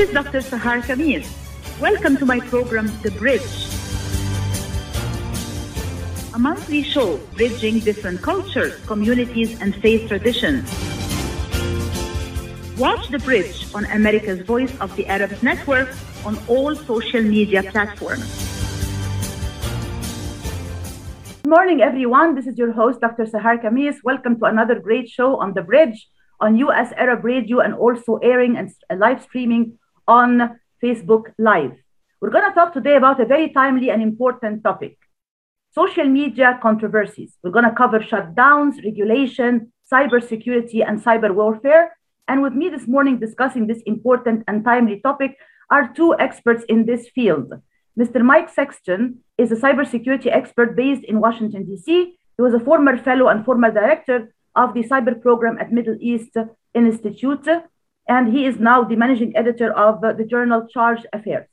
is Dr. Sahar Khamis. Welcome to my program, The Bridge. A monthly show bridging different cultures, communities, and faith traditions. Watch The Bridge on America's Voice of the Arabs Network on all social media platforms. Good morning, everyone. This is your host, Dr. Sahar Khamis. Welcome to another great show on The Bridge on US Arab Radio and also airing and live streaming on Facebook Live. We're going to talk today about a very timely and important topic social media controversies. We're going to cover shutdowns, regulation, cybersecurity, and cyber warfare. And with me this morning discussing this important and timely topic are two experts in this field. Mr. Mike Sexton is a cybersecurity expert based in Washington, D.C. He was a former fellow and former director of the cyber program at Middle East Institute, and he is now the managing editor of uh, the journal Charge Affairs.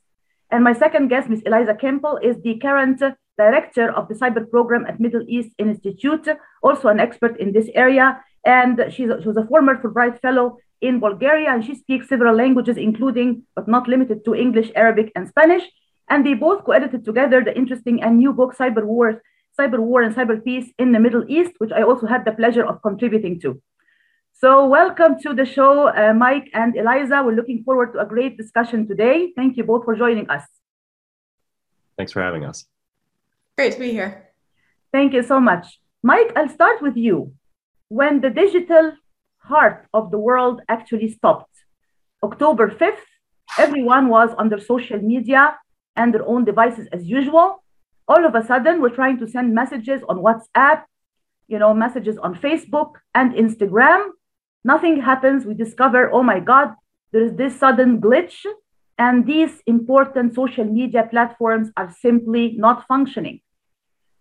And my second guest, Ms. Eliza Campbell, is the current director of the cyber program at Middle East Institute, also an expert in this area. And she's she was a former Fulbright Fellow in Bulgaria, and she speaks several languages, including but not limited to English, Arabic, and Spanish. And they both co-edited together the interesting and new book, Cyber Wars, Cyber War and Cyber Peace in the Middle East, which I also had the pleasure of contributing to. So welcome to the show, uh, Mike and Eliza. We're looking forward to a great discussion today. Thank you both for joining us. Thanks for having us. Great to be here. Thank you so much. Mike, I'll start with you. When the digital heart of the world actually stopped, October 5th, everyone was on their social media and their own devices as usual. All of a sudden, we're trying to send messages on WhatsApp, you know, messages on Facebook and Instagram. Nothing happens. We discover, oh my God, there is this sudden glitch, and these important social media platforms are simply not functioning.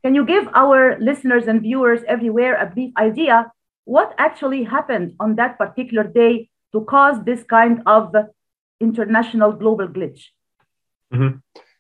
Can you give our listeners and viewers everywhere a brief idea what actually happened on that particular day to cause this kind of international global glitch? Mm-hmm.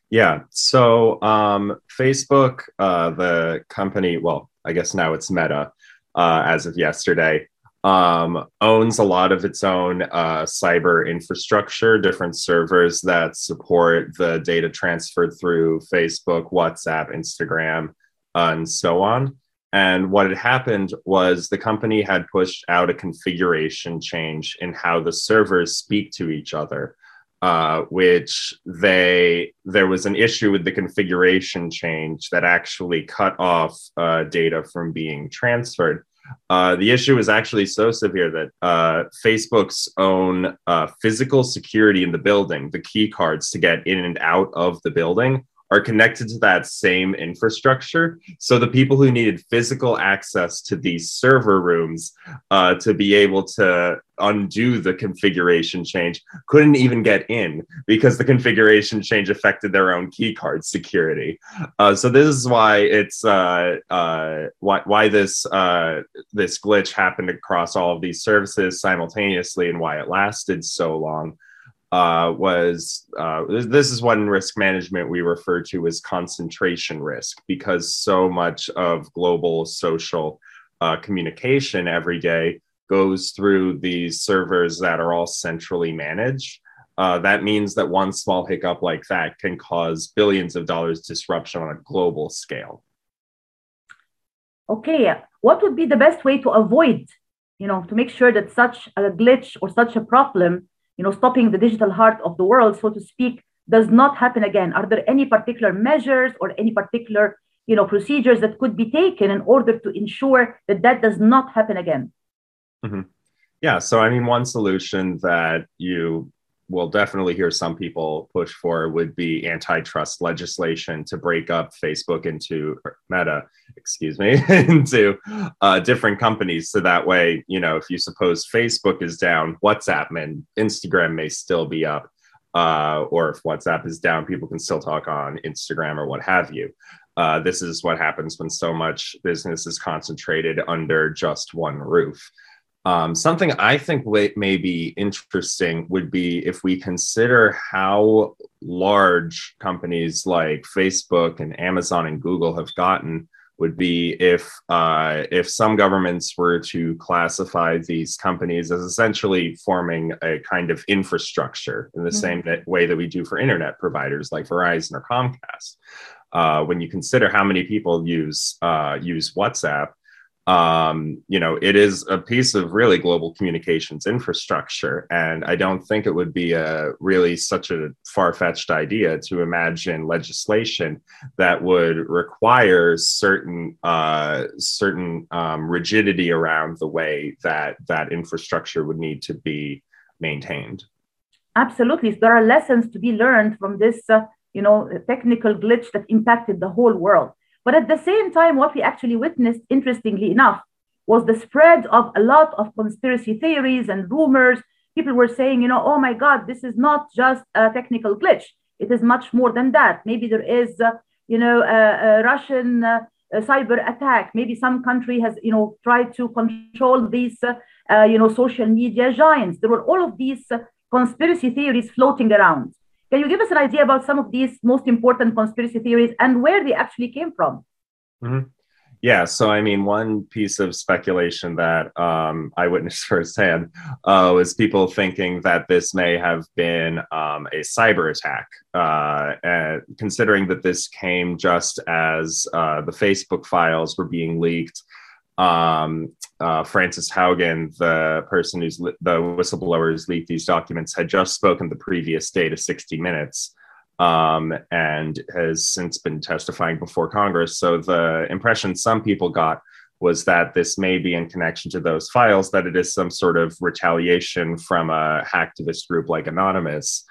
Yeah. So um, Facebook, uh, the company, well, I guess now it's Meta, uh, as of yesterday, um, owns a lot of its own uh, cyber infrastructure, different servers that support the data transferred through Facebook, WhatsApp, Instagram, uh, and so on. And what had happened was the company had pushed out a configuration change in how the servers speak to each other uh, which they there was an issue with the configuration change that actually cut off uh, data from being transferred. Uh, the issue is actually so severe that uh, Facebook's own uh, physical security in the building, the key cards to get in and out of the building, are connected to that same infrastructure. So the people who needed physical access to these server rooms uh, to be able to undo the configuration change couldn't even get in because the configuration change affected their own keycard security. Uh, so this is why it's uh, uh why why this uh, this glitch happened across all of these services simultaneously and why it lasted so long uh, was uh, this is one risk management we refer to as concentration risk because so much of global social uh, communication every day goes through these servers that are all centrally managed. Uh, that means that one small hiccup like that can cause billions of dollars disruption on a global scale. Okay, what would be the best way to avoid, you know, to make sure that such a glitch or such a problem you know, stopping the digital heart of the world, so to speak, does not happen again? Are there any particular measures or any particular, you know, procedures that could be taken in order to ensure that that does not happen again? Mm-hmm. Yeah. So, I mean, one solution that you will definitely hear some people push for would be antitrust legislation to break up Facebook into Meta, excuse me, into uh, different companies. So that way, you know, if you suppose Facebook is down, WhatsApp and Instagram may still be up. Uh, or if WhatsApp is down, people can still talk on Instagram or what have you. Uh, this is what happens when so much business is concentrated under just one roof. Um, something I think may be interesting would be if we consider how large companies like Facebook and Amazon and Google have gotten would be if uh, if some governments were to classify these companies as essentially forming a kind of infrastructure in the mm-hmm. same way that we do for internet providers like Verizon or Comcast. Uh, when you consider how many people use uh, use WhatsApp, um, you know, it is a piece of really global communications infrastructure. And I don't think it would be a really such a far fetched idea to imagine legislation that would require certain uh, certain um, rigidity around the way that that infrastructure would need to be maintained. Absolutely, there are lessons to be learned from this, uh, you know, technical glitch that impacted the whole world. But at the same time, what we actually witnessed, interestingly enough, was the spread of a lot of conspiracy theories and rumors. People were saying, you know, oh my God, this is not just a technical glitch. It is much more than that. Maybe there is, uh, you know, a, a Russian uh, a cyber attack. Maybe some country has, you know, tried to control these, uh, you know, social media giants. There were all of these uh, conspiracy theories floating around. Can you give us an idea about some of these most important conspiracy theories and where they actually came from? Mm-hmm. Yeah, so I mean, one piece of speculation that um, I witnessed firsthand uh, was people thinking that this may have been um, a cyber attack, uh, and considering that this came just as uh, the Facebook files were being leaked um, uh, Frances Haugen, the person who's li- the whistleblowers leaked these documents, had just spoken the previous day to 60 Minutes um, and has since been testifying before Congress. So the impression some people got was that this may be in connection to those files, that it is some sort of retaliation from a hacktivist group like Anonymous.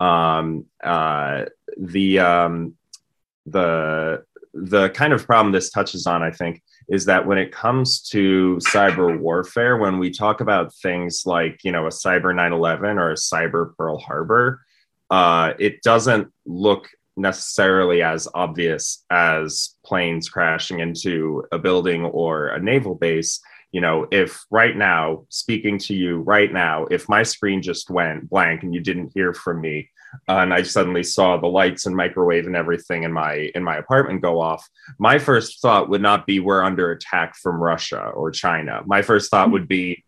Um, uh, the um, the the kind of problem this touches on, I think, is that when it comes to cyber warfare, when we talk about things like, you know, a cyber 9 11 or a cyber Pearl Harbor, uh, it doesn't look necessarily as obvious as planes crashing into a building or a naval base. You know, if right now, speaking to you right now, if my screen just went blank and you didn't hear from me, uh, and I suddenly saw the lights and microwave and everything in my in my apartment go off, my first thought would not be we're under attack from Russia or China. My first thought would be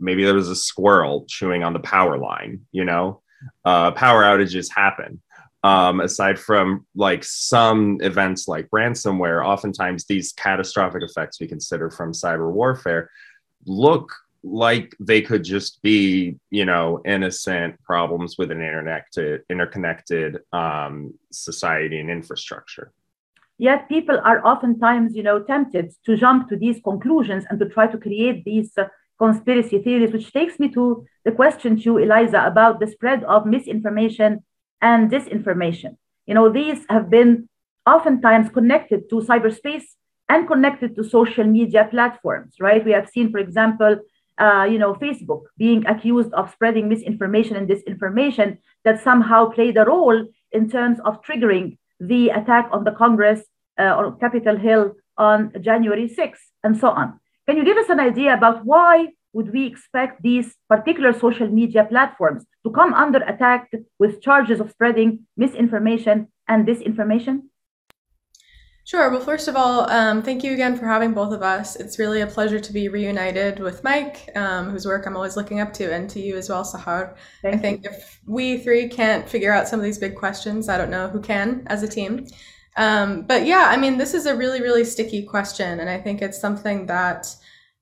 maybe there was a squirrel chewing on the power line. You know, uh, power outages happen. Um, aside from like some events like ransomware, oftentimes these catastrophic effects we consider from cyber warfare look like they could just be, you know, innocent problems with an interconnected, interconnected um, society and infrastructure. Yet people are oftentimes, you know, tempted to jump to these conclusions and to try to create these uh, conspiracy theories, which takes me to the question to Eliza about the spread of misinformation and disinformation. You know, these have been oftentimes connected to cyberspace and connected to social media platforms, right? We have seen, for example, uh, you know, Facebook being accused of spreading misinformation and disinformation that somehow played a role in terms of triggering the attack on the Congress uh, or Capitol Hill on January 6th, and so on. Can you give us an idea about why would we expect these particular social media platforms to come under attack with charges of spreading misinformation and disinformation? Sure. Well, first of all, um, thank you again for having both of us. It's really a pleasure to be reunited with Mike, um, whose work I'm always looking up to, and to you as well, Sahar. Thank I think you. if we three can't figure out some of these big questions, I don't know who can as a team. Um, but yeah, I mean, this is a really, really sticky question, and I think it's something that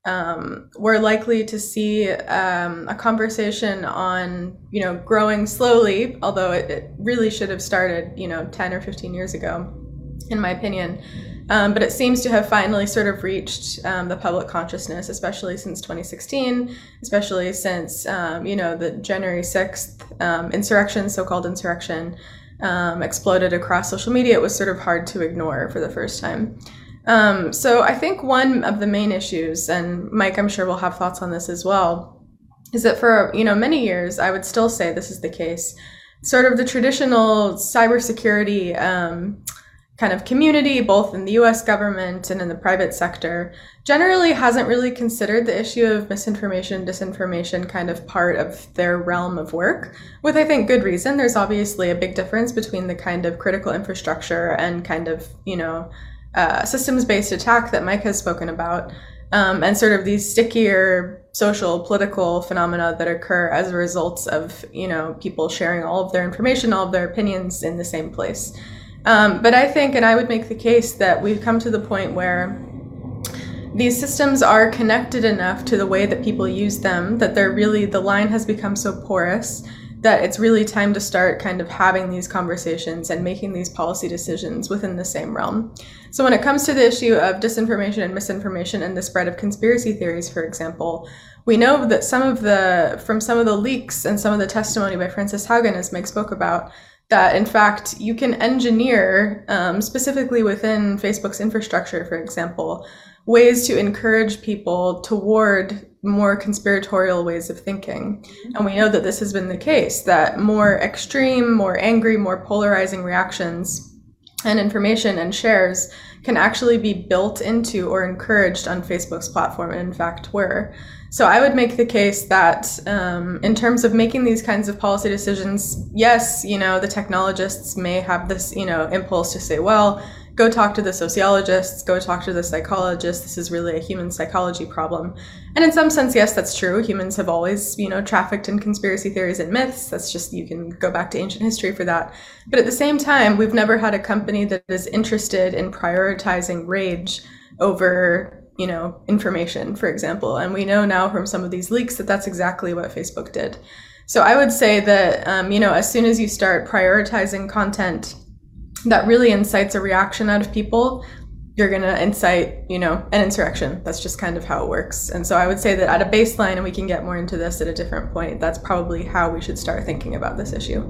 um, we're likely to see um, a conversation on, you know, growing slowly, although it, it really should have started, you know, 10 or 15 years ago in my opinion. Um, but it seems to have finally sort of reached um, the public consciousness, especially since 2016, especially since um, you know the January 6th um, insurrection, so-called insurrection, um, exploded across social media. It was sort of hard to ignore for the first time. Um, so I think one of the main issues, and Mike, I'm sure will have thoughts on this as well, is that for you know many years, I would still say this is the case. Sort of the traditional cybersecurity kind of community, both in the US government and in the private sector, generally hasn't really considered the issue of misinformation, disinformation kind of part of their realm of work, with I think good reason. There's obviously a big difference between the kind of critical infrastructure and kind of, you know, uh, systems based attack that Mike has spoken about, um, and sort of these stickier social political phenomena that occur as a result of you know people sharing all of their information, all of their opinions in the same place. Um, but I think, and I would make the case that we've come to the point where these systems are connected enough to the way that people use them that they're really the line has become so porous that it's really time to start kind of having these conversations and making these policy decisions within the same realm. So, when it comes to the issue of disinformation and misinformation and the spread of conspiracy theories, for example, we know that some of the, from some of the leaks and some of the testimony by Frances Haugen, as Mike spoke about, that in fact you can engineer, um, specifically within Facebook's infrastructure, for example, ways to encourage people toward more conspiratorial ways of thinking. And we know that this has been the case, that more extreme, more angry, more polarizing reactions and information and shares can actually be built into or encouraged on Facebook's platform, and in fact were. So I would make the case that um, in terms of making these kinds of policy decisions, yes, you know, the technologists may have this, you know, impulse to say, well, go talk to the sociologists, go talk to the psychologists. This is really a human psychology problem. And in some sense, yes, that's true. Humans have always, you know, trafficked in conspiracy theories and myths. That's just, you can go back to ancient history for that. But at the same time, we've never had a company that is interested in prioritizing rage over you know, information, for example. And we know now from some of these leaks that that's exactly what Facebook did. So I would say that, um, you know, as soon as you start prioritizing content that really incites a reaction out of people, you're going to incite, you know, an insurrection. That's just kind of how it works. And so I would say that at a baseline, and we can get more into this at a different point, that's probably how we should start thinking about this issue.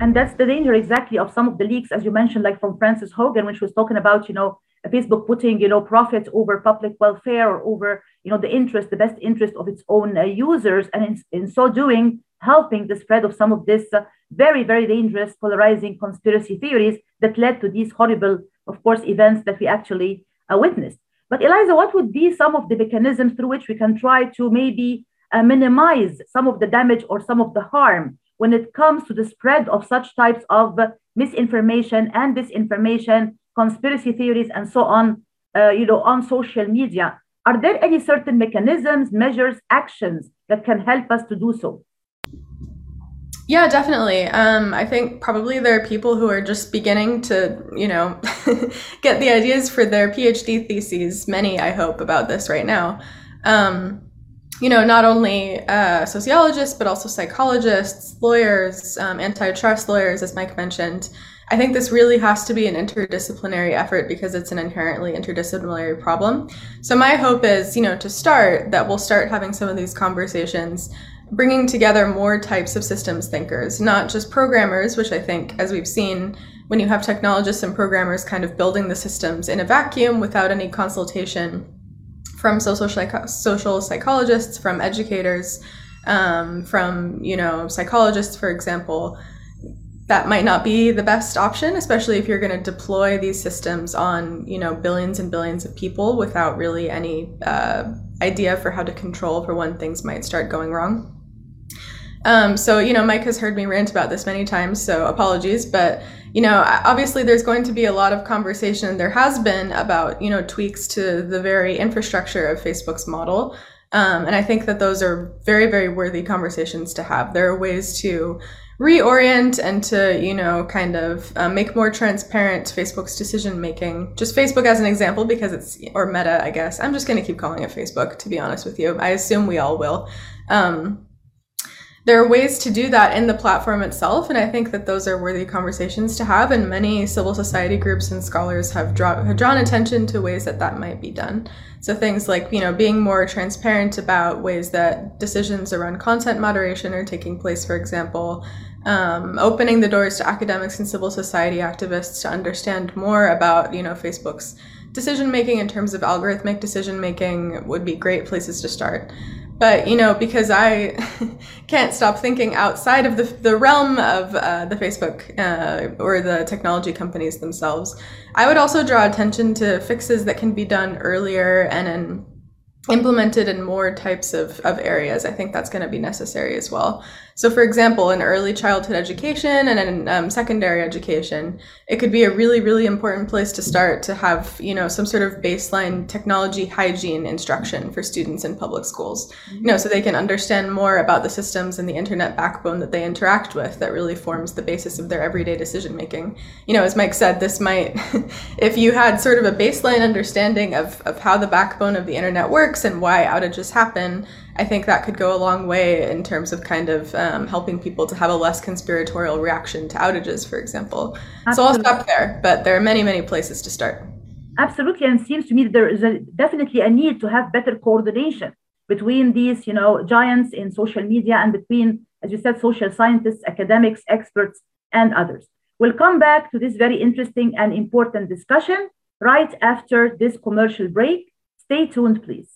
And that's the danger exactly of some of the leaks, as you mentioned, like from Frances Haugen, when she was talking about, you know, Facebook putting, you know, profit over public welfare or over, you know, the interest, the best interest of its own uh, users, and in, in, so doing, helping the spread of some of this uh, very, very dangerous, polarizing conspiracy theories that led to these horrible, of course, events that we actually uh, witnessed. But Eliza, what would be some of the mechanisms through which we can try to maybe uh, minimize some of the damage or some of the harm when it comes to the spread of such types of misinformation and disinformation conspiracy theories and so on, uh, you know, on social media. Are there any certain mechanisms, measures, actions that can help us to do so? Yeah, definitely. Um, I think probably there are people who are just beginning to, you know, get the ideas for their PhD theses. Many, I hope, about this right now. Um, you know, not only uh, sociologists, but also psychologists, lawyers, um, antitrust lawyers, as Mike mentioned. I think this really has to be an interdisciplinary effort because it's an inherently interdisciplinary problem. So my hope is, you know, to start that we'll start having some of these conversations bringing together more types of systems thinkers, not just programmers, which I think as we've seen when you have technologists and programmers kind of building the systems in a vacuum without any consultation from social psych- social psychologists, from educators, um, from you know psychologists, for example that might not be the best option, especially if you're going to deploy these systems on you know billions and billions of people without really any uh, idea for how to control for when things might start going wrong. Um, so you know, Mike has heard me rant about this many times, so apologies. But you know, obviously, there's going to be a lot of conversation. There has been about you know tweaks to the very infrastructure of Facebook's model. Um, and I think that those are very, very worthy conversations to have. There are ways to reorient and to you know kind of uh, make more transparent facebook's decision making just facebook as an example because it's or meta i guess i'm just going to keep calling it facebook to be honest with you i assume we all will um, there are ways to do that in the platform itself and i think that those are worthy conversations to have and many civil society groups and scholars have, draw, have drawn attention to ways that that might be done so things like you know being more transparent about ways that decisions around content moderation are taking place for example um, opening the doors to academics and civil society activists to understand more about you know Facebook's decision making in terms of algorithmic decision making would be great places to start. But you know, because I can't stop thinking outside of the, the realm of uh, the Facebook uh, or the technology companies themselves, I would also draw attention to fixes that can be done earlier and in implemented in more types of, of areas. I think that's going to be necessary as well. So, for example, in early childhood education and in um, secondary education, it could be a really, really important place to start to have, you know, some sort of baseline technology hygiene instruction for students in public schools, you know, so they can understand more about the systems and the internet backbone that they interact with that really forms the basis of their everyday decision making. You know, as Mike said, this might, if you had sort of a baseline understanding of, of how the backbone of the internet works and why outages happen, I think that could go a long way in terms of kind of um, helping people to have a less conspiratorial reaction to outages, for example. Absolutely. So I'll stop there, but there are many, many places to start. Absolutely, and it seems to me that there is a, definitely a need to have better coordination between these, you know, giants in social media and between, as you said, social scientists, academics, experts, and others. We'll come back to this very interesting and important discussion right after this commercial break. Stay tuned, please.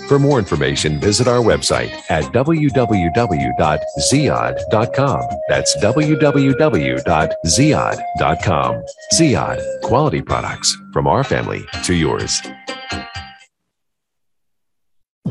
For more information, visit our website at www.ziyad.com. That's www.ziyad.com. Ziyad, quality products from our family to yours.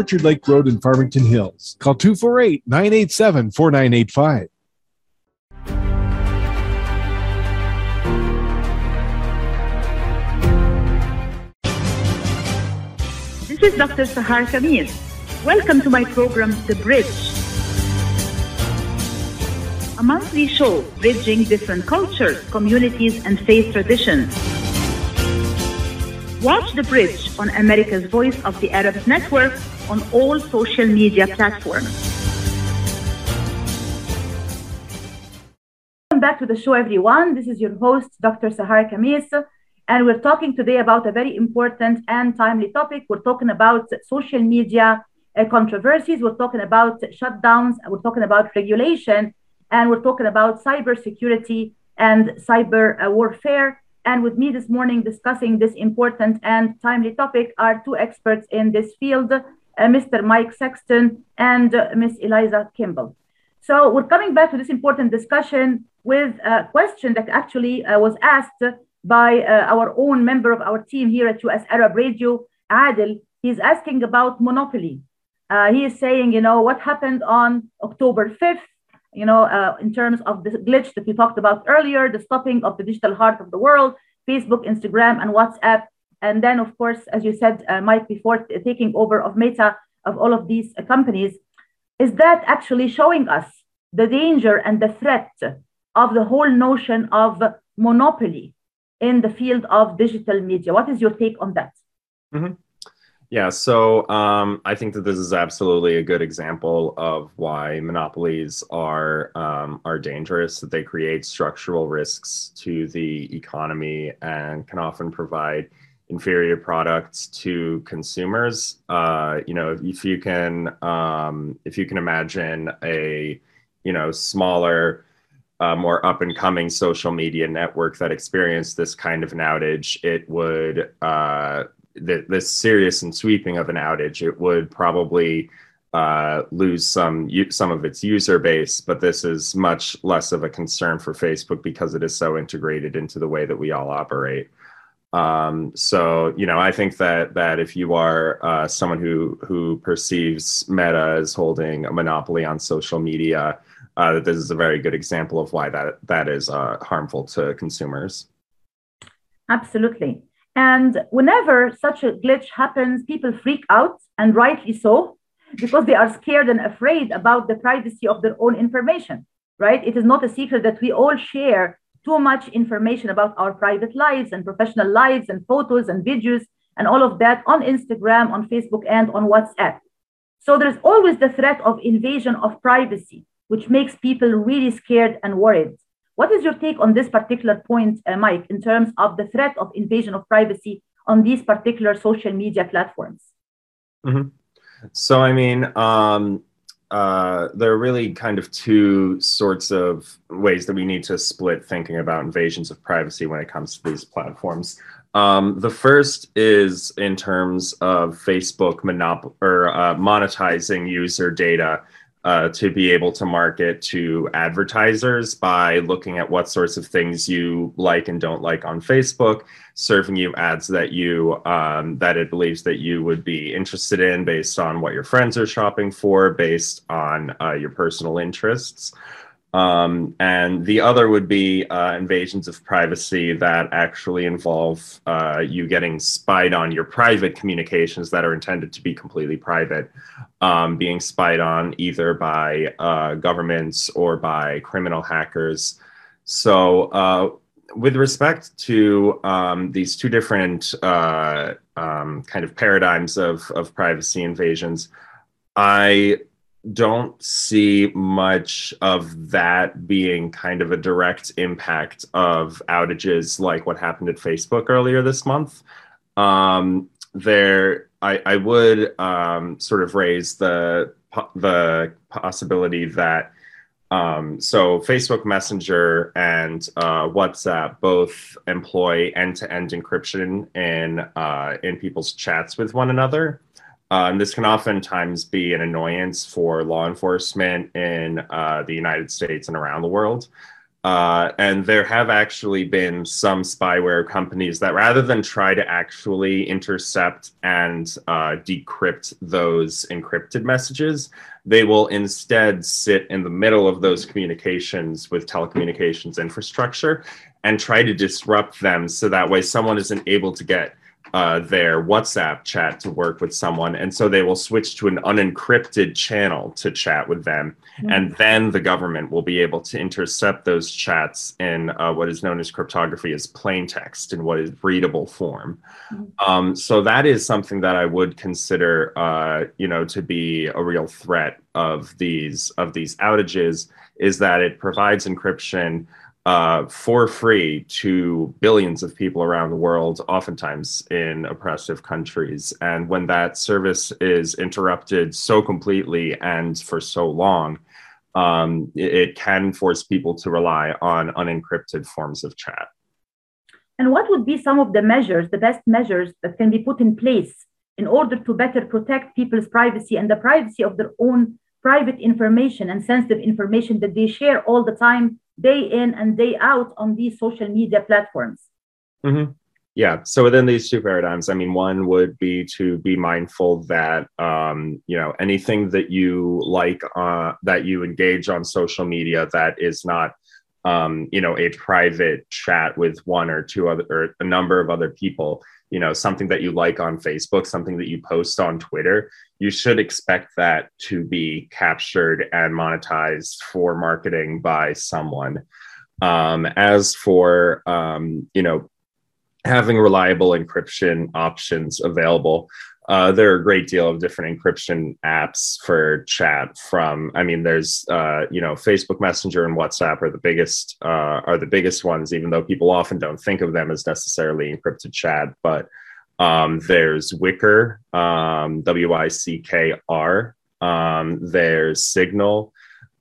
Orchard Lake Road in Farmington Hills. Call 248 987 4985. This is Dr. Sahar Khamis. Welcome to my program, The Bridge, a monthly show bridging different cultures, communities, and faith traditions. Watch The Bridge on America's Voice of the Arabs Network on all social media platforms. Welcome back to the show, everyone. This is your host, Dr. Sahar Khamis. And we're talking today about a very important and timely topic. We're talking about social media uh, controversies. We're talking about shutdowns. We're talking about regulation and we're talking about cybersecurity and cyber uh, warfare. And with me this morning discussing this important and timely topic are two experts in this field, Mr. Mike Sexton and uh, Ms. Eliza Campbell. So we're coming back to this important discussion with a question that actually uh, was asked by uh, our own member of our team here at US Arab Radio, Adil. He's asking about monopoly. Uh, he is saying, you know, what happened on October 5th, you know, uh, in terms of the glitch that we talked about earlier, the stopping of the digital heart of the world, Facebook, Instagram, and WhatsApp. And then, of course, as you said, uh, Mike, before taking over of Meta, of all of these uh, companies, is that actually showing us the danger and the threat of the whole notion of monopoly in the field of digital media? What is your take on that? Mm-hmm. Yeah, so um, I think that this is absolutely a good example of why monopolies are um, are dangerous. That they create structural risks to the economy and can often provide inferior products to consumers. Uh, you know, if you can um, if you can imagine a you know smaller uh, more up and coming social media network that experienced this kind of an outage, it would uh, th- this serious and sweeping of an outage, it would probably uh, lose some some of its user base. But this is much less of a concern for Facebook because it is so integrated into the way that we all operate. Um, so you know, I think that that if you are uh, someone who who perceives Meta as holding a monopoly on social media, uh, that this is a very good example of why that that is uh, harmful to consumers. Absolutely. And whenever such a glitch happens, people freak out, and rightly so, because they are scared and afraid about the privacy of their own information, right? It is not a secret that we all share too much information about our private lives and professional lives and photos and videos and all of that on Instagram, on Facebook, and on WhatsApp. So there's always the threat of invasion of privacy, which makes people really scared and worried. What is your take on this particular point, uh, Mike, in terms of the threat of invasion of privacy on these particular social media platforms? Mm-hmm. So, I mean, um, uh, there are really kind of two sorts of ways that we need to split thinking about invasions of privacy when it comes to these platforms. Um, the first is in terms of Facebook monop- or uh, monetizing user data uh, to be able to market to advertisers by looking at what sorts of things you like and don't like on Facebook, serving you ads that you um, that it believes that you would be interested in based on what your friends are shopping for, based on uh, your personal interests. Um, and the other would be uh, invasions of privacy that actually involve uh, you getting spied on your private communications that are intended to be completely private, um, being spied on either by uh, governments or by criminal hackers. So, uh, with respect to um, these two different uh, um, kind of paradigms of, of privacy invasions, I don't see much of that being kind of a direct impact of outages like what happened at Facebook earlier this month. Um, there, I, I would um, sort of raise the the possibility that um, so Facebook Messenger and uh, WhatsApp both employ end-to-end encryption in uh, in people's chats with one another. Um, this can oftentimes be an annoyance for law enforcement in uh, the United States and around the world. Uh, and there have actually been some spyware companies that rather than try to actually intercept and uh, decrypt those encrypted messages, they will instead sit in the middle of those communications with telecommunications infrastructure and try to disrupt them so that way someone isn't able to get uh, their WhatsApp chat to work with someone. And so they will switch to an unencrypted channel to chat with them. Mm-hmm. And then the government will be able to intercept those chats in uh, what is known as cryptography as plain text in what is readable form. Mm-hmm. Um, so that is something that I would consider, uh, you know, to be a real threat of these of these outages is that it provides encryption uh, for free to billions of people around the world, oftentimes in oppressive countries. And when that service is interrupted so completely and for so long, um, it, it can force people to rely on unencrypted forms of chat. And what would be some of the measures, the best measures that can be put in place in order to better protect people's privacy and the privacy of their own private information and sensitive information that they share all the time, day in and day out on these social media platforms? Mm-hmm. Yeah. So within these two paradigms, I mean, one would be to be mindful that um, you know anything that you like uh, that you engage on social media that is not um, you know a private chat with one or two other or a number of other people. You know, something that you like on Facebook, something that you post on Twitter, you should expect that to be captured and monetized for marketing by someone. Um, as for um, you know having reliable encryption options available. Uh, there are a great deal of different encryption apps for chat from i mean there's uh, you know facebook messenger and whatsapp are the biggest uh, are the biggest ones even though people often don't think of them as necessarily encrypted chat but um, there's Wickr, um, w-i-c-k-r um, there's signal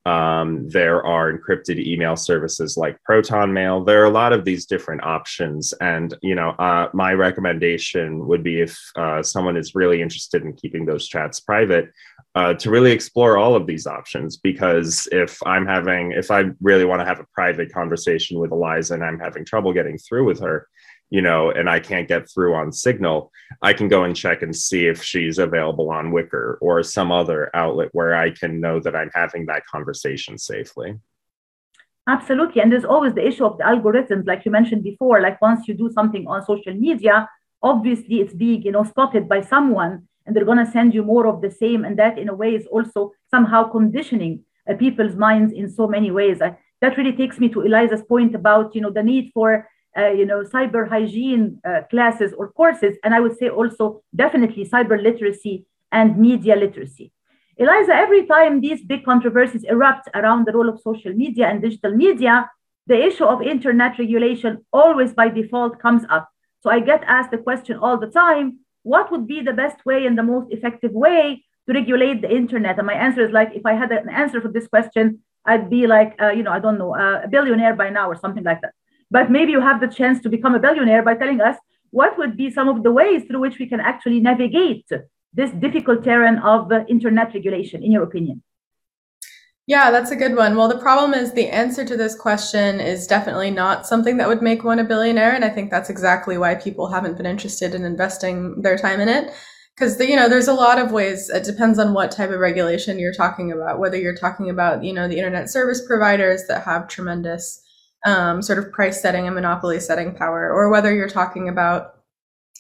um, there are encrypted email services like Proton Mail. There are a lot of these different options, and you know, uh, my recommendation would be if uh, someone is really interested in keeping those chats private, uh, to really explore all of these options. Because if I'm having, if I really want to have a private conversation with Eliza and I'm having trouble getting through with her, you know, and I can't get through on Signal, I can go and check and see if she's available on Wickr or some other outlet where I can know that I'm having that conversation safely. Absolutely. And there's always the issue of the algorithms, like you mentioned before. Like once you do something on social media, obviously it's being, you know, spotted by someone and they're going to send you more of the same. And that in a way is also somehow conditioning uh, people's minds in so many ways. I, that really takes me to Eliza's point about, you know, the need for uh, you know, cyber hygiene uh, classes or courses, and I would say also definitely cyber literacy and media literacy. Eliza, every time these big controversies erupt around the role of social media and digital media, the issue of internet regulation always by default comes up. So I get asked the question all the time what would be the best way and the most effective way to regulate the internet? And my answer is like, if I had an answer for this question, I'd be like, uh, you know, I don't know, uh, a billionaire by now or something like that. But maybe you have the chance to become a billionaire by telling us what would be some of the ways through which we can actually navigate this difficult terrain of internet regulation, in your opinion? Yeah, that's a good one. Well, the problem is the answer to this question is definitely not something that would make one a billionaire. And I think that's exactly why people haven't been interested in investing their time in it. Because, you know, there's a lot of ways. It depends on what type of regulation you're talking about, whether you're talking about, you know, the internet service providers that have tremendous um, sort of price setting and monopoly setting power, or whether you're talking about,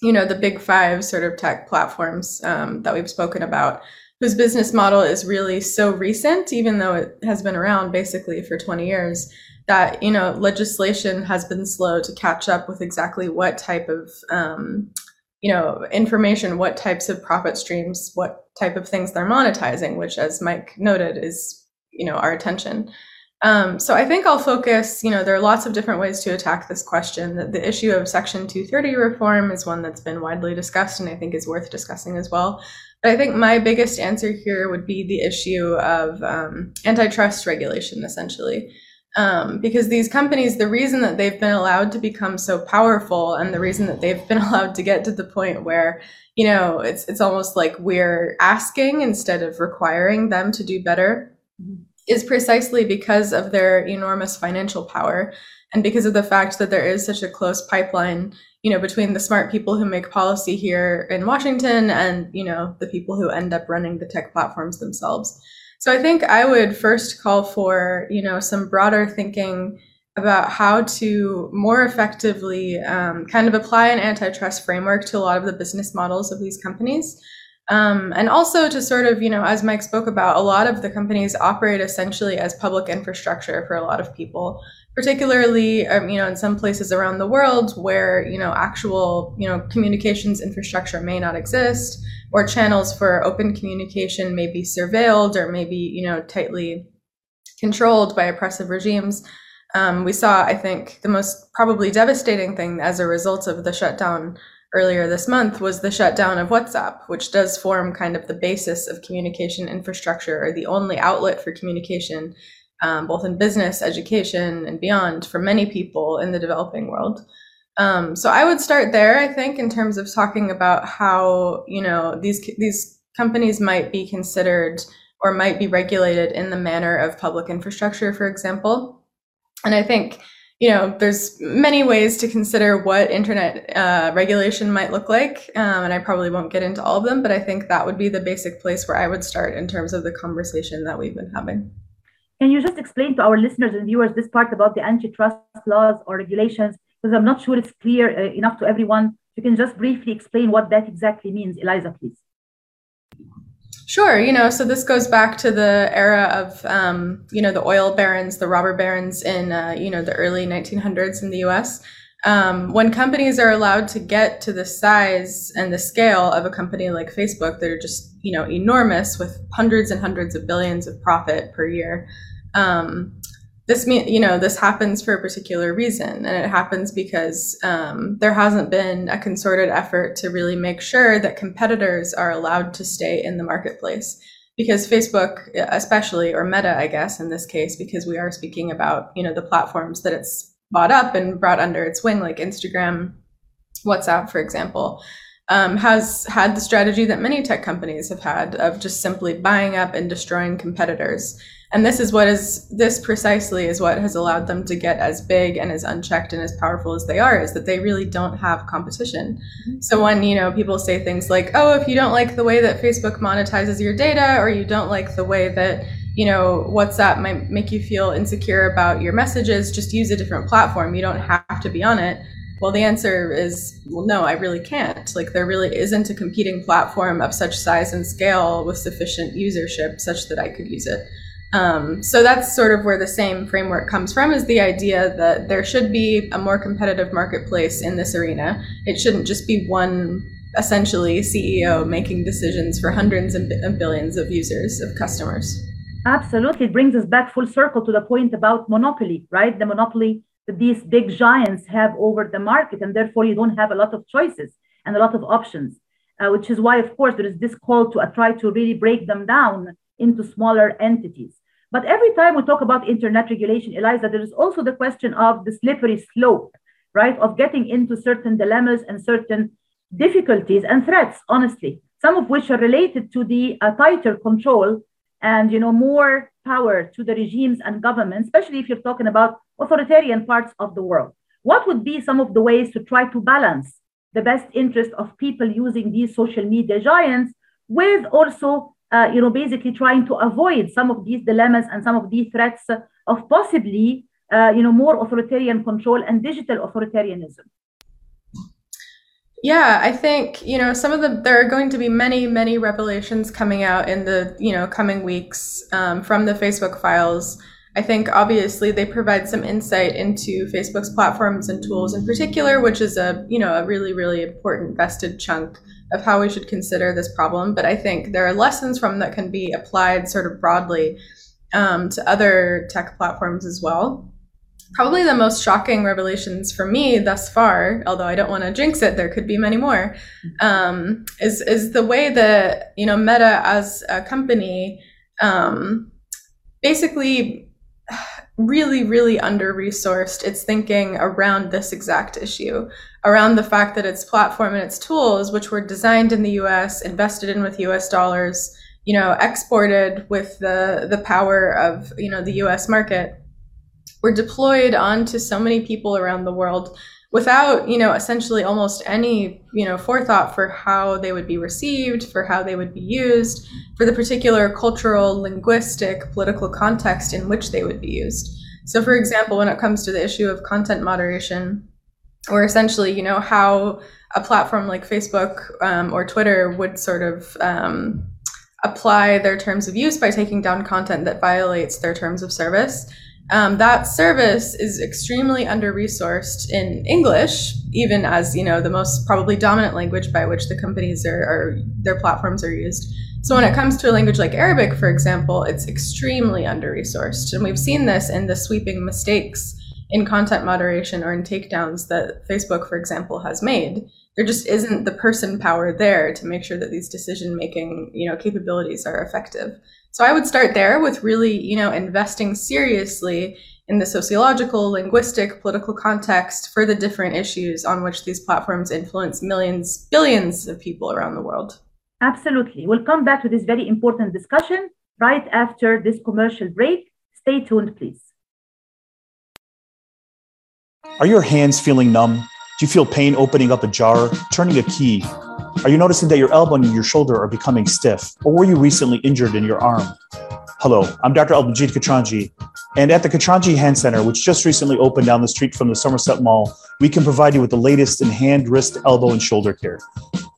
you know, the big five sort of tech platforms um, that we've spoken about, whose business model is really so recent, even though it has been around basically for 20 years, that you know legislation has been slow to catch up with exactly what type of um, you know information what types of profit streams what type of things they're monetizing which as mike noted is you know our attention um, so I think I'll focus, you know, there are lots of different ways to attack this question. The, the, issue of Section 230 reform is one that's been widely discussed and I think is worth discussing as well. But I think my biggest answer here would be the issue of um, antitrust regulation, essentially. Um, because these companies, the reason that they've been allowed to become so powerful and the reason that they've been allowed to get to the point where, you know, it's, it's almost like we're asking instead of requiring them to do better is precisely because of their enormous financial power and because of the fact that there is such a close pipeline you know between the smart people who make policy here in washington and you know the people who end up running the tech platforms themselves. So i think i would first call for you know some broader thinking about how to more effectively um, kind of apply an antitrust framework to a lot of the business models of these companies um, and also to sort of, you know, as Mike spoke about, a lot of the companies operate essentially as public infrastructure for a lot of people, particularly, um, you know, in some places around the world where, you know, actual, you know, communications infrastructure may not exist or channels for open communication may be surveilled or maybe, you know, tightly controlled by oppressive regimes. Um, we saw, I think, the most probably devastating thing as a result of the shutdown earlier this month was the shutdown of WhatsApp, which does form kind of the basis of communication infrastructure or the only outlet for communication, um, both in business, education, and beyond for many people in the developing world. Um, so I would start there, I think, in terms of talking about how you know these these companies might be considered or might be regulated in the manner of public infrastructure, for example. And I think you know there's many ways to consider what internet uh, regulation might look like, um, and I probably won't get into all of them, but I think that would be the basic place where I would start in terms of the conversation that we've been having. Can you just explain to our listeners and viewers this part about the antitrust laws or regulations because I'm not sure it's clear uh, enough to everyone. You can just briefly explain what that exactly means, Eliza, please. Sure. You know, so this goes back to the era of, um, you know, the oil barons, the robber barons in, uh, you know, the early 1900s in the US. Um, when companies are allowed to get to the size and the scale of a company like Facebook, they're just, you know, enormous with hundreds and hundreds of billions of profit per year. Um, this mean you know this happens for a particular reason and it happens because um, there hasn't been a concerted effort to really make sure that competitors are allowed to stay in the marketplace. Because facebook especially or meta i guess in this case because we are speaking about you know the platforms that it's bought up and brought under its wing like instagram whatsapp for example um, has had the strategy that many tech companies have had of just simply buying up and destroying competitors and this is what is this precisely is what has allowed them to get as big and as unchecked and as powerful as they are is that they really don't have competition. Mm-hmm. so when you know people say things like oh if you don't like the way that facebook monetizes your data or you don't like the way that you know whatsapp might make you feel insecure about your messages just use a different platform. You don't have to be on it. Well the answer is well no i really can't. Like there really isn't a competing platform of such size and scale with sufficient usership such that i could use it um, so that's sort of where the same framework comes from is the idea that there should be a more competitive marketplace in this arena. It shouldn't just be one essentially CEO making decisions for hundreds and billions of users, of customers. Absolutely. It brings us back full circle to the point about monopoly, right? The monopoly that these big giants have over the market, and therefore you don't have a lot of choices and a lot of options, uh, which is why, of course, there is this call to uh, try to really break them down into smaller entities. But every time we talk about internet regulation, Eliza, there is also the question of the slippery slope, right? Of getting into certain dilemmas and certain difficulties and threats, honestly, some of which are related to the uh, tighter control and you know more power to the regimes and governments, especially if you're talking about authoritarian parts of the world. What would be some of the ways to try to balance the best interest of people using these social media giants with also uh, you know, basically trying to avoid some of these dilemmas and some of these threats of possibly, uh, you know, more authoritarian control and digital authoritarianism. Yeah, I think, you know, some of the, there are going to be many, many revelations coming out in the, you know, coming weeks um, from the Facebook files. I think obviously they provide some insight into Facebook's platforms and tools in particular, which is a, you know, a really, really important vested chunk of how we should consider this problem. But I think there are lessons from that can be applied sort of broadly um, to other tech platforms as well. Probably the most shocking revelations for me thus far, although I don't want to jinx it, there could be many more, um, is is the way that you know Meta as a company um, basically really, really under resourced its thinking around this exact issue, around the fact that its platform and its tools, which were designed in the US, invested in with US dollars, you know, exported with the, the power of, you know, the US market, were deployed onto so many people around the world without you know essentially almost any you know forethought for how they would be received for how they would be used for the particular cultural linguistic political context in which they would be used. So for example when it comes to the issue of content moderation or essentially you know how a platform like facebook um, or twitter would sort of um, apply their terms of use by taking down content that violates their terms of service um, that service is extremely under resourced in English, even as you know the most probably dominant language by which the companies are, are their platforms are used. So when it comes to a language like Arabic, for example, it's extremely under resourced, and we've seen this in the sweeping mistakes in content moderation or in takedowns that Facebook, for example, has made. There just isn't the person power there to make sure that these decision making, you know, capabilities are effective. So I would start there with really, you know, investing seriously in the sociological, linguistic, political context for the different issues on which these platforms influence millions, billions of people around the world. Absolutely. We'll come back to this very important discussion right after this commercial break. Stay tuned, please. Are your hands feeling numb? Do you feel pain opening up a jar, turning a key? Are you noticing that your elbow and your shoulder are becoming stiff? Or were you recently injured in your arm? Hello, I'm Dr. Albanjit Katranji, and at the Katranji Hand Center, which just recently opened down the street from the Somerset Mall, we can provide you with the latest in hand, wrist, elbow, and shoulder care.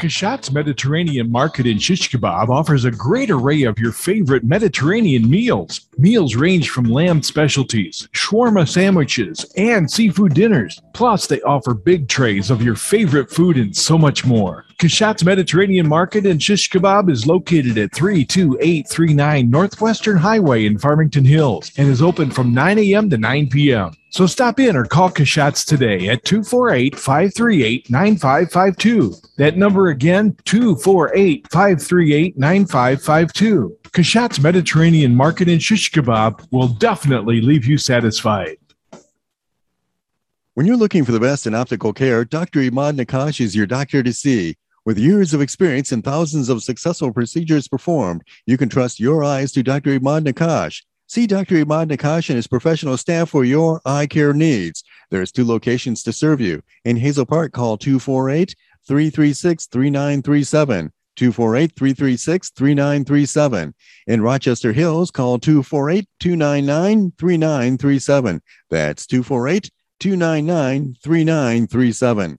Kashat's Mediterranean Market in Shish Kebab offers a great array of your favorite Mediterranean meals. Meals range from lamb specialties, shawarma sandwiches, and seafood dinners. Plus, they offer big trays of your favorite food and so much more. Kashat's Mediterranean Market and Shish Kebab is located at 32839 Northwestern Highway in Farmington Hills and is open from 9 a.m. to 9 p.m. So stop in or call Kashat's today at 248 538 9552. That number again, 248 538 9552. Kashat's Mediterranean Market and Shish Kebab will definitely leave you satisfied. When you're looking for the best in optical care, Dr. Imad Nakash is your doctor to see. With years of experience and thousands of successful procedures performed, you can trust your eyes to Dr. Imad Nakash. See Dr. Imad Nakash and his professional staff for your eye care needs. There's two locations to serve you. In Hazel Park, call 248 336 3937. 248 336 3937. In Rochester Hills, call 248 299 3937. That's 248 299 3937.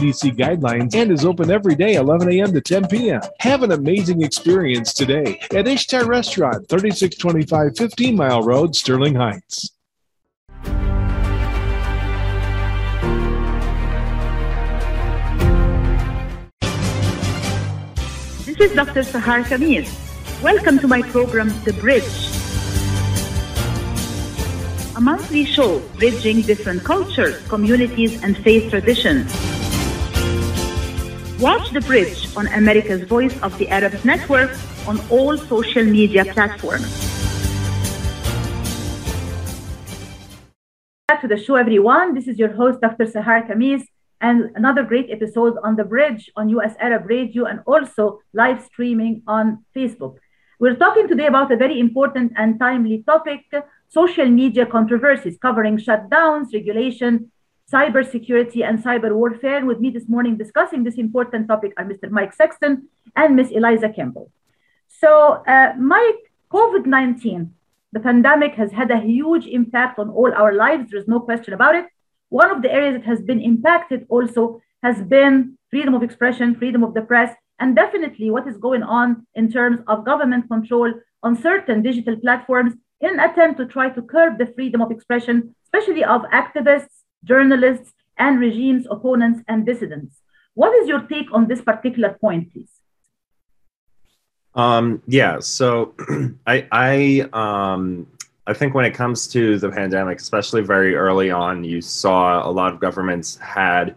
CDC guidelines and is open every day 11 a.m. to 10 p.m. Have an amazing experience today at Ishtar Restaurant, 3625 15 Mile Road, Sterling Heights. This is Dr. Sahar Khamis. Welcome to my program, The Bridge. A monthly show bridging different cultures, communities, and faith traditions. Watch The Bridge on America's Voice of the Arabs Network on all social media platforms. Back to the show, everyone. This is your host, Dr. Sahar Khamis, and another great episode on The Bridge on US Arab Radio and also live streaming on Facebook. We're talking today about a very important and timely topic social media controversies covering shutdowns, regulation, cybersecurity, and cyber warfare. And with me this morning discussing this important topic are Mr. Mike Sexton and Ms. Eliza Campbell. So, uh, Mike, COVID 19, the pandemic has had a huge impact on all our lives. There's no question about it. One of the areas that has been impacted also has been freedom of expression, freedom of the press, and definitely what is going on in terms of government control on certain digital platforms in an attempt to try to curb the freedom of expression, especially of activists, journalists, and regimes, opponents, and dissidents. What is your take on this particular point, please? Um, yeah, so I, I, um, I think when it comes to the pandemic, especially very early on, you saw a lot of governments had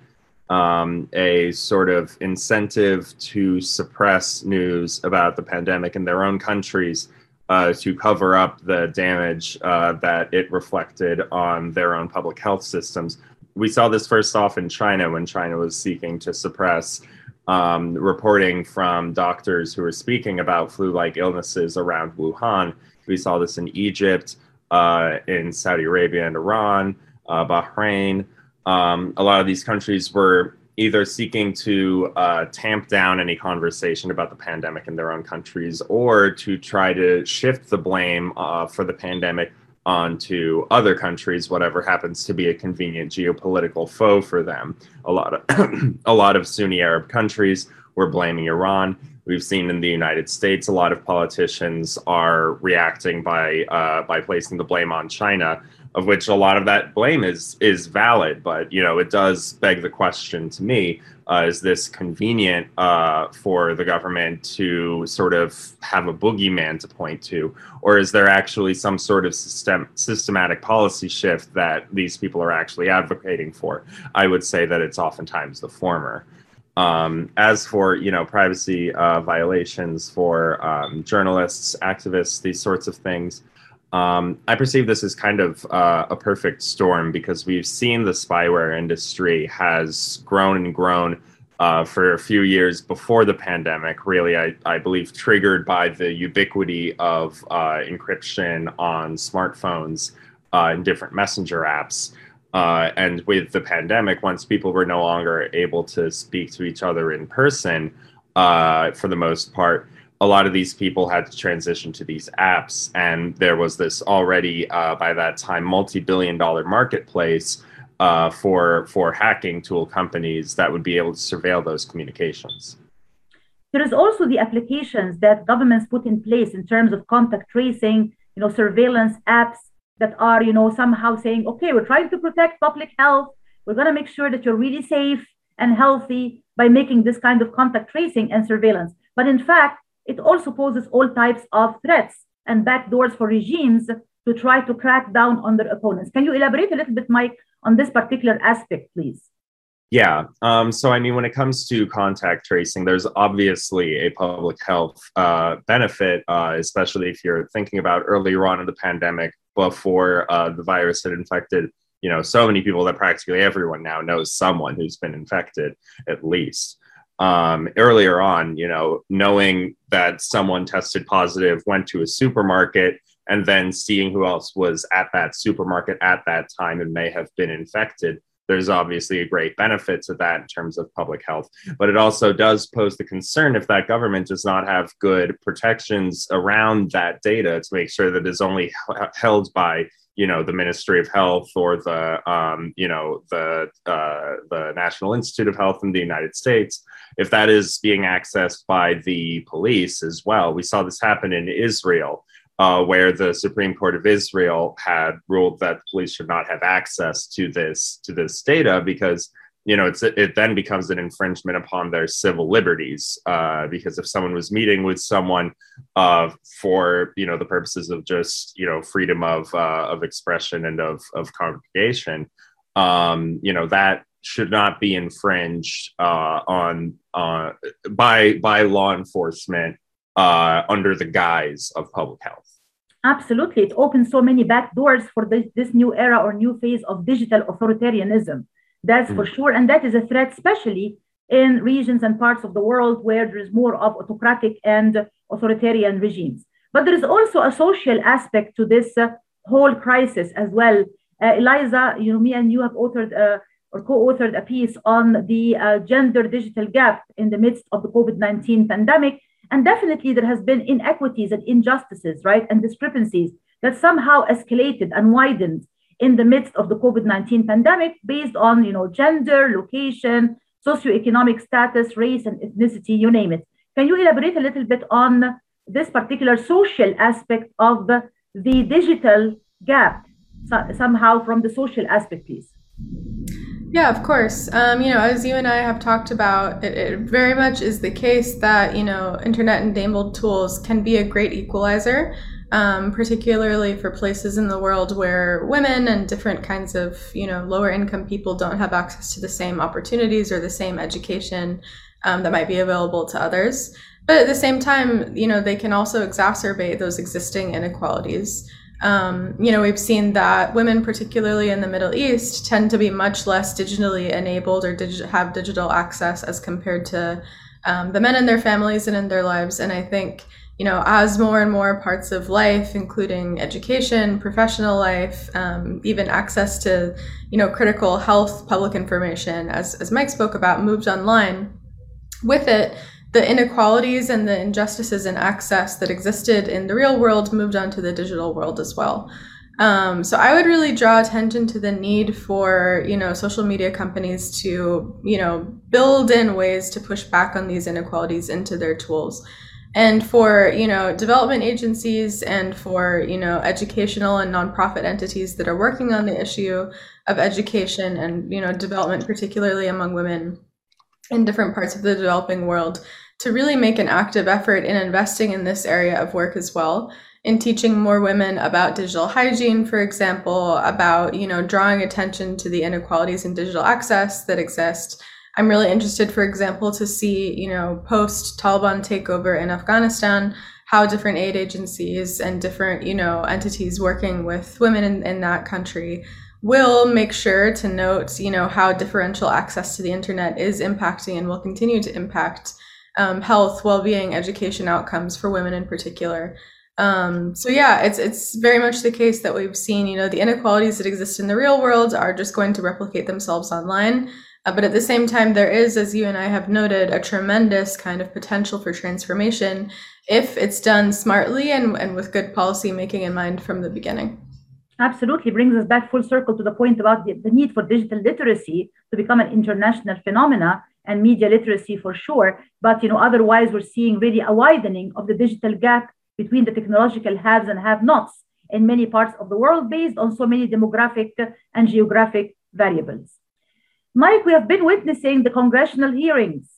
um, a sort of incentive to suppress news about the pandemic in their own countries uh, to cover up the damage uh, that it reflected on their own public health systems. We saw this first off in China when China was seeking to suppress um, reporting from doctors who were speaking about flu-like illnesses around Wuhan. We saw this in Egypt, uh, in Saudi Arabia and Iran, uh, Bahrain. Um, a lot of these countries were either seeking to uh, tamp down any conversation about the pandemic in their own countries or to try to shift the blame uh, for the pandemic onto other countries, whatever happens to be a convenient geopolitical foe for them. A lot of a lot of Sunni Arab countries were blaming Iran. We've seen in the United States a lot of politicians are reacting by uh, by placing the blame on China of which a lot of that blame is is valid. But you know, it does beg the question to me: uh, Is this convenient uh, for the government to sort of have a boogeyman to point to, or is there actually some sort of system systematic policy shift that these people are actually advocating for? I would say that it's oftentimes the former. Um, as for you know privacy uh, violations for um, journalists, activists, these sorts of things. Um, I perceive this as kind of uh, a perfect storm because we've seen the spyware industry has grown and grown uh, for a few years before the pandemic. Really, I, I believe triggered by the ubiquity of uh, encryption on smartphones uh, and different messenger apps. Uh, and with the pandemic, once people were no longer able to speak to each other in person, uh, for the most part, a lot of these people had to transition to these apps and there was this already uh, by that time multi-billion dollar marketplace uh, for for hacking tool companies that would be able to surveil those communications. There is also the applications that governments put in place in terms of contact tracing you know surveillance apps that are you know somehow saying okay we're trying to protect public health. We're going to make sure that you're really safe and healthy by making this kind of contact tracing and surveillance. But in fact it also poses all types of threats and backdoors for regimes to try to crack down on their opponents. Can you elaborate a little bit, Mike, on this particular aspect, please? Yeah. Um, so, I mean, when it comes to contact tracing, there's obviously a public health uh, benefit, uh, especially if you're thinking about earlier on in the pandemic before uh, the virus had infected, you know, so many people that practically everyone now knows someone who's been infected at least um, earlier on, you know, knowing that someone tested positive, went to a supermarket, and then seeing who else was at that supermarket at that time and may have been infected. There's obviously a great benefit to that in terms of public health, but it also does pose the concern if that government does not have good protections around that data to make sure that it's only held by you know the Ministry of Health or the um, you know the uh, the National Institute of Health in the United States, if that is being accessed by the police as well, we saw this happen in Israel, uh, where the Supreme Court of Israel had ruled that the police should not have access to this to this data because you know, it's it then becomes an infringement upon their civil liberties uh, because if someone was meeting with someone uh, for you know the purposes of just you know freedom of uh, of expression and of of congregation, um, you know that should not be infringed uh, on uh, by by law enforcement uh, under the guise of public health. Absolutely, it opens so many back doors for this, this new era or new phase of digital authoritarianism that's mm. for sure. And that is a threat, especially in regions and parts of the world where there is more of autocratic and authoritarian regimes. But there is also a social aspect to this uh, whole crisis as well. Uh, Eliza, you know, me and you have authored uh, or co-authored a piece on the uh, gender digital gap in the midst of the COVID-19 pandemic. And definitely there has been inequities and injustices, right, and discrepancies that somehow escalated and widened in the midst of the COVID-19 pandemic based on, you know, gender, location, socioeconomic status, race, and ethnicity, you name it. Can you elaborate a little bit on this particular social aspect of the, digital gap so, somehow from the social aspect, please? Yeah, of course. Um, you know, as you and I have talked about, it, it, very much is the case that, you know, internet enabled tools can be a great equalizer um, particularly for places in the world where women and different kinds of you know lower income people don't have access to the same opportunities or the same education um, that might be available to others but at the same time you know they can also exacerbate those existing inequalities um, you know, we've seen that women, particularly in the Middle East, tend to be much less digitally enabled or digi- have digital access as compared to um, the men in their families and in their lives. And I think, you know, as more and more parts of life, including education, professional life, um, even access to, you know, critical health, public information, as, as Mike spoke about, moved online, with it, the inequalities and the injustices in access that existed in the real world moved onto the digital world as well. Um, so I would really draw attention to the need for you know social media companies to you know build in ways to push back on these inequalities into their tools, and for you know development agencies and for you know educational and nonprofit entities that are working on the issue of education and you know development, particularly among women in different parts of the developing world to really make an active effort in investing in this area of work as well. In teaching more women about digital hygiene for example about you know drawing attention to the inequalities in digital access that exist i'm really interested for example to see you know post taliban takeover in afghanistan how different aid agencies and different you know entities working with women in, in that country will make sure to note you know how differential access to the internet is impacting and will continue to impact um, health, well-being, education outcomes for women in particular. Um, so yeah, it's it's very much the case that we've seen. You know, the inequalities that exist in the real world are just going to replicate themselves online. Uh, but at the same time, there is, as you and I have noted, a tremendous kind of potential for transformation if it's done smartly and, and with good policy making in mind from the beginning. Absolutely brings us back full circle to the point about the, the need for digital literacy to become an international phenomena and media literacy for sure. But you know, otherwise we're seeing really a widening of the digital gap between the technological haves and have-nots in many parts of the world based on so many demographic and geographic variables. Mike, we have been witnessing the congressional hearings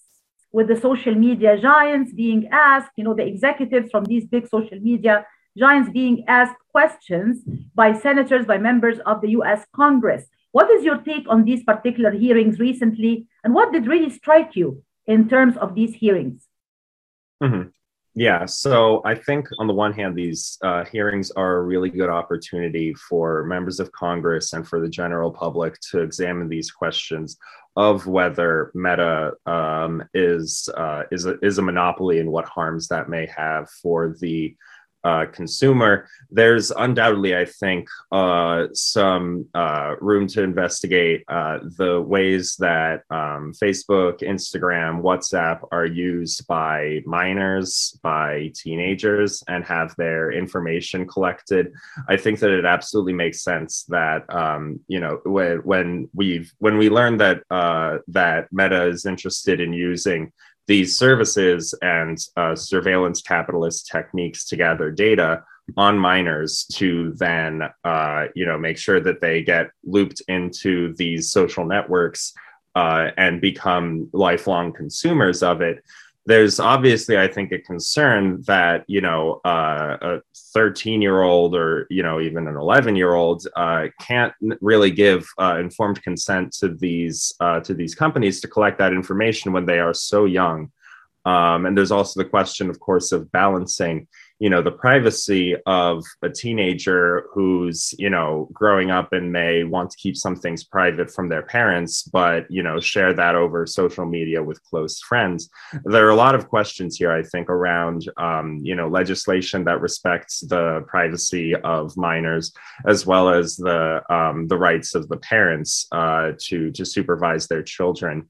with the social media giants being asked, you know, the executives from these big social media giants being asked questions by senators, by members of the US Congress. What is your take on these particular hearings recently? And what did really strike you in terms of these hearings? Mm-hmm. Yeah, so I think on the one hand, these uh, hearings are a really good opportunity for members of Congress and for the general public to examine these questions of whether Meta um, is uh, is a, is a monopoly and what harms that may have for the uh, consumer, there's undoubtedly, I think, uh, some uh, room to investigate uh, the ways that um, Facebook, Instagram, WhatsApp are used by minors, by teenagers, and have their information collected. I think that it absolutely makes sense that um, you know when when we've when we learned that uh, that Meta is interested in using these services and uh, surveillance capitalist techniques to gather data on minors to then uh, you know make sure that they get looped into these social networks uh, and become lifelong consumers of it there's obviously i think a concern that you know uh, a 13 year old or you know even an 11 year old uh, can't really give uh, informed consent to these uh, to these companies to collect that information when they are so young. Um, and there's also the question of course of balancing you know the privacy of a teenager who's you know growing up and may want to keep some things private from their parents but you know share that over social media with close friends. There are a lot of questions here i think around um, you know legislation that respects the privacy of minors as well as the um, the rights of the parents uh, to to supervise their children.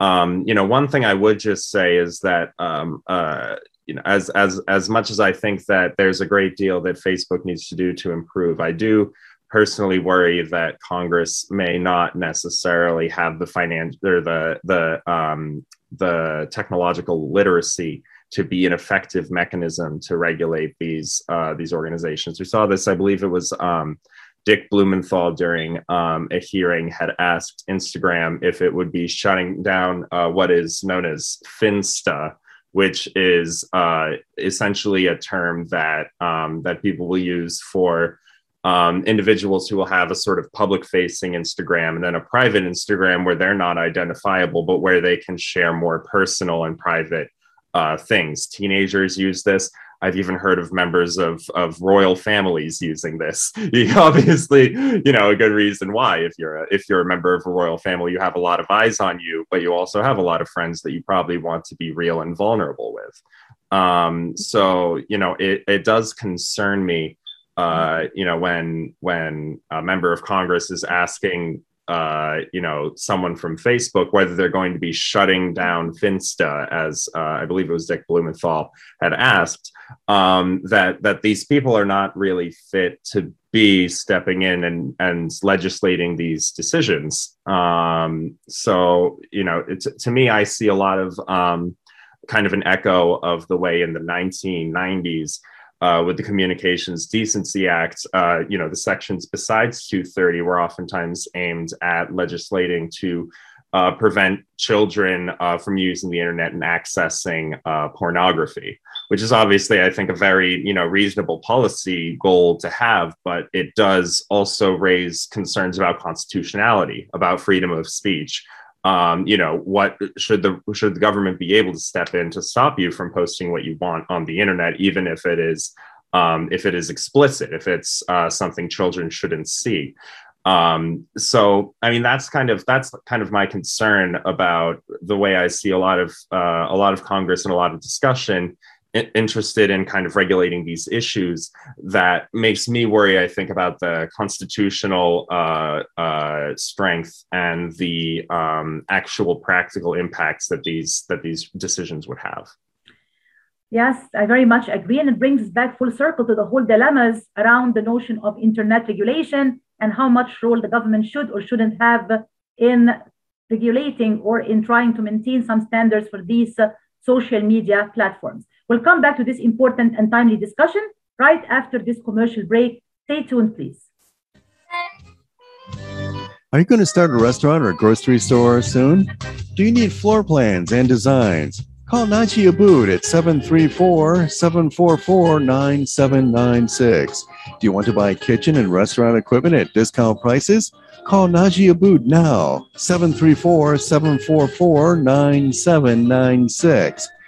Um, you know one thing i would just say is that um, uh, you know, as as as much as I think that there's a great deal that Facebook needs to do to improve, I do personally worry that Congress may not necessarily have the financial or the the um, the technological literacy to be an effective mechanism to regulate these uh, these organizations. We saw this, I believe it was um, Dick Blumenthal during um, a hearing had asked Instagram if it would be shutting down uh, what is known as Finsta, which is uh, essentially a term that um, that people will use for um, individuals who will have a sort of public facing Instagram and then a private Instagram where they're not identifiable, but where they can share more personal and private uh, things. Teenagers use this. I've even heard of members of, of royal families using this. Obviously, you know, a good reason why. If you're a, if you're a member of a royal family, you have a lot of eyes on you, but you also have a lot of friends that you probably want to be real and vulnerable with. Um, so you know, it, it does concern me. Uh, you know, when when a member of Congress is asking uh, you know, someone from Facebook, whether they're going to be shutting down Finsta, as uh, I believe it was Dick Blumenthal had asked, um, that that these people are not really fit to be stepping in and and legislating these decisions. Um, so, you know, to me, I see a lot of um, kind of an echo of the way in the 1990s uh, with the Communications Decency Act, uh, you know, the sections besides 230 were oftentimes aimed at legislating to uh, prevent children uh, from using the internet and accessing uh, pornography, which is obviously, I think, a very you know reasonable policy goal to have, but it does also raise concerns about constitutionality, about freedom of speech, um, you know what should the should the government be able to step in to stop you from posting what you want on the internet even if it is um, if it is explicit if it's uh, something children shouldn't see? Um, so i mean that's kind of that's kind of my concern about the way i see a lot of uh, a lot of congress and a lot of discussion interested in kind of regulating these issues that makes me worry i think about the constitutional uh, uh, strength and the um, actual practical impacts that these that these decisions would have. Yes i very much agree. And it brings us back full circle to the whole dilemmas around the notion of internet regulation and how much role the government should or shouldn't have in regulating or in trying to maintain some standards for these uh, social media platforms We'll come back to this important and timely discussion right after this commercial break. Stay tuned, please. Are you going to start a restaurant or a grocery store soon? Do you need floor plans and designs? Call Najee Abood at 734 744 9796. Do you want to buy kitchen and restaurant equipment at discount prices? Call Najee Abood now, 734 744 9796.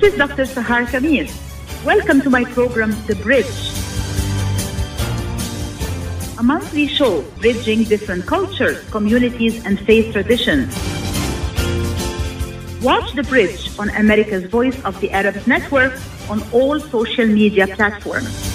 This is Dr. Sahar Khamis. Welcome to my program, The Bridge, a monthly show bridging different cultures, communities, and faith traditions. Watch The Bridge on America's Voice of the Arabs Network on all social media platforms.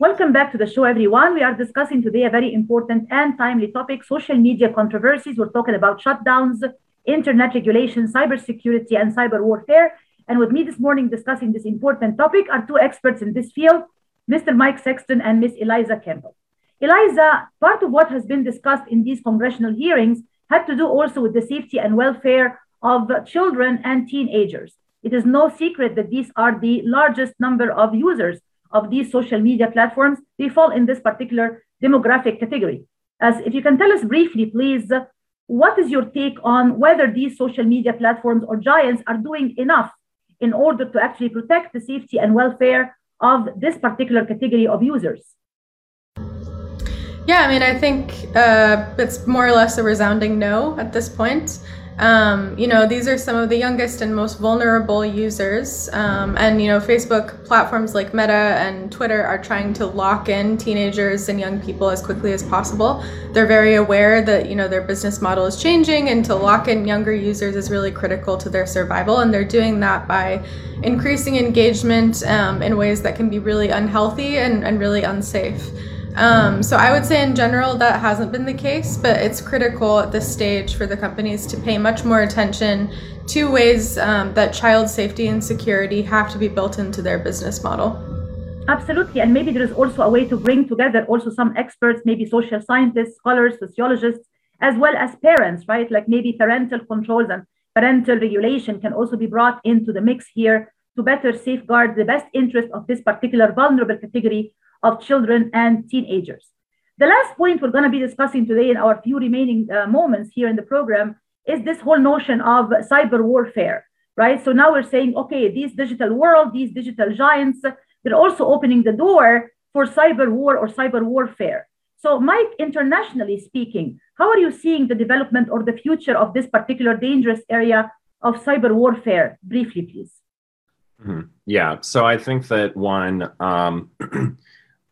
Welcome back to the show, everyone. We are discussing today a very important and timely topic social media controversies. We're talking about shutdowns, internet regulation, cybersecurity, and cyber warfare. And with me this morning discussing this important topic are two experts in this field, Mr. Mike Sexton and Ms. Eliza Campbell. Eliza, part of what has been discussed in these congressional hearings had to do also with the safety and welfare of children and teenagers. It is no secret that these are the largest number of users of these social media platforms. They fall in this particular demographic category. As if you can tell us briefly, please, what is your take on whether these social media platforms or giants are doing enough in order to actually protect the safety and welfare of this particular category of users? Yeah, I mean, I think uh, it's more or less a resounding no at this point. Um, you know, these are some of the youngest and most vulnerable users. Um, and, you know, Facebook platforms like Meta and Twitter are trying to lock in teenagers and young people as quickly as possible. They're very aware that, you know, their business model is changing and to lock in younger users is really critical to their survival. And they're doing that by increasing engagement um, in ways that can be really unhealthy and, and really unsafe. Um, so I would say in general that hasn't been the case, but it's critical at this stage for the companies to pay much more attention to ways um, that child safety and security have to be built into their business model. Absolutely, and maybe there is also a way to bring together also some experts, maybe social scientists, scholars, sociologists, as well as parents, right? Like maybe parental controls and parental regulation can also be brought into the mix here to better safeguard the best interest of this particular vulnerable category of children and teenagers. The last point we're going to be discussing today in our few remaining uh, moments here in the program is this whole notion of cyber warfare, right? So now we're saying, okay, these digital world, these digital giants, they're also opening the door for cyber war or cyber warfare. So, Mike, internationally speaking, how are you seeing the development or the future of this particular dangerous area of cyber warfare? Briefly, please. Mm-hmm. Yeah. So I think that one, um,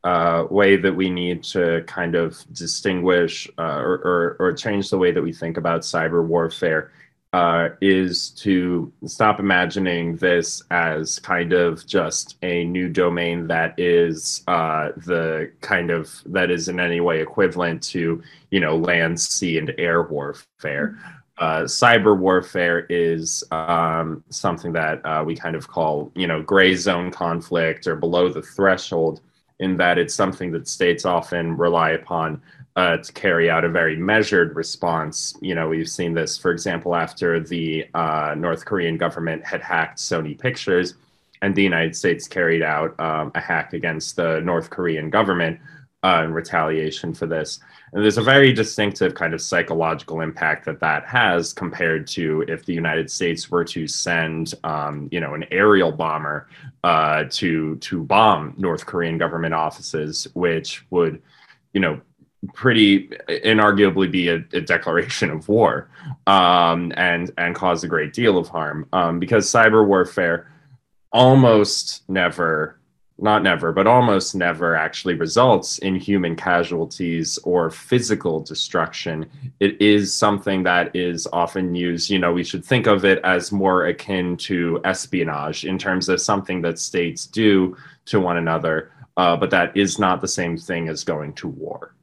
uh, way that we need to kind of distinguish uh, or, or, or, change the way that we think about cyber warfare uh, is to stop imagining this as kind of just a new domain that is uh, the kind of that is in any way equivalent to you know land, sea, and air warfare. Uh, cyber warfare is um, something that uh, we kind of call, you know, gray zone conflict or below the threshold in that it's something that states often rely upon uh, to carry out a very measured response. You know, we've seen this, for example, after the uh, North Korean government had hacked Sony Pictures, and the United States carried out um, a hack against the North Korean government uh, in retaliation for this. And there's a very distinctive kind of psychological impact that that has compared to if the United States were to send, um, you know, an aerial bomber uh, to to bomb North Korean government offices, which would, you know, pretty inarguably be a, a declaration of war um, and and cause a great deal of harm um, because cyber warfare almost never not never, but almost never actually results in human casualties or physical destruction. It is something that is often used, you know, we should think of it as more akin to espionage in terms of something that states do to one another, uh, but that is not the same thing as going to war.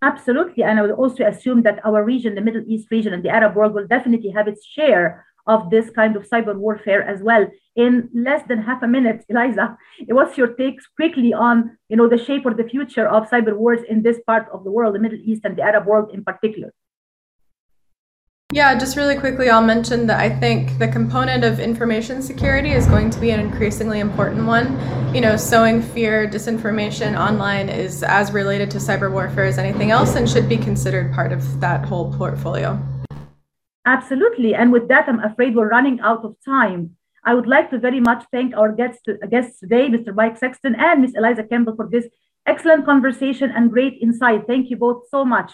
Absolutely. And I would also assume that our region, the Middle East region and the Arab world, will definitely have its share of this kind of cyber warfare as well. In less than half a minute, Eliza, what's your takes quickly on you know the shape or the future of cyber wars in this part of the world, the Middle East and the Arab world in particular? Yeah, just really quickly, I'll mention that I think the component of information security is going to be an increasingly important one. You know, sowing fear, disinformation online is as related to cyber warfare as anything else and should be considered part of that whole portfolio. Absolutely. And with that, I'm afraid we're running out of time. I would like to very much thank our guests, guests today, Mr. Mike Sexton and Ms. Eliza Campbell, for this excellent conversation and great insight. Thank you both so much.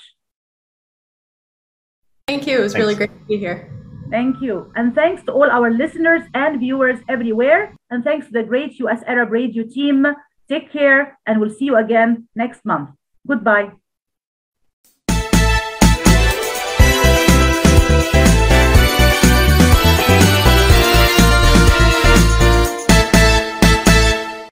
Thank you. It was thanks. really great to be here. Thank you. And thanks to all our listeners and viewers everywhere. And thanks to the great US Arab Radio team. Take care, and we'll see you again next month. Goodbye.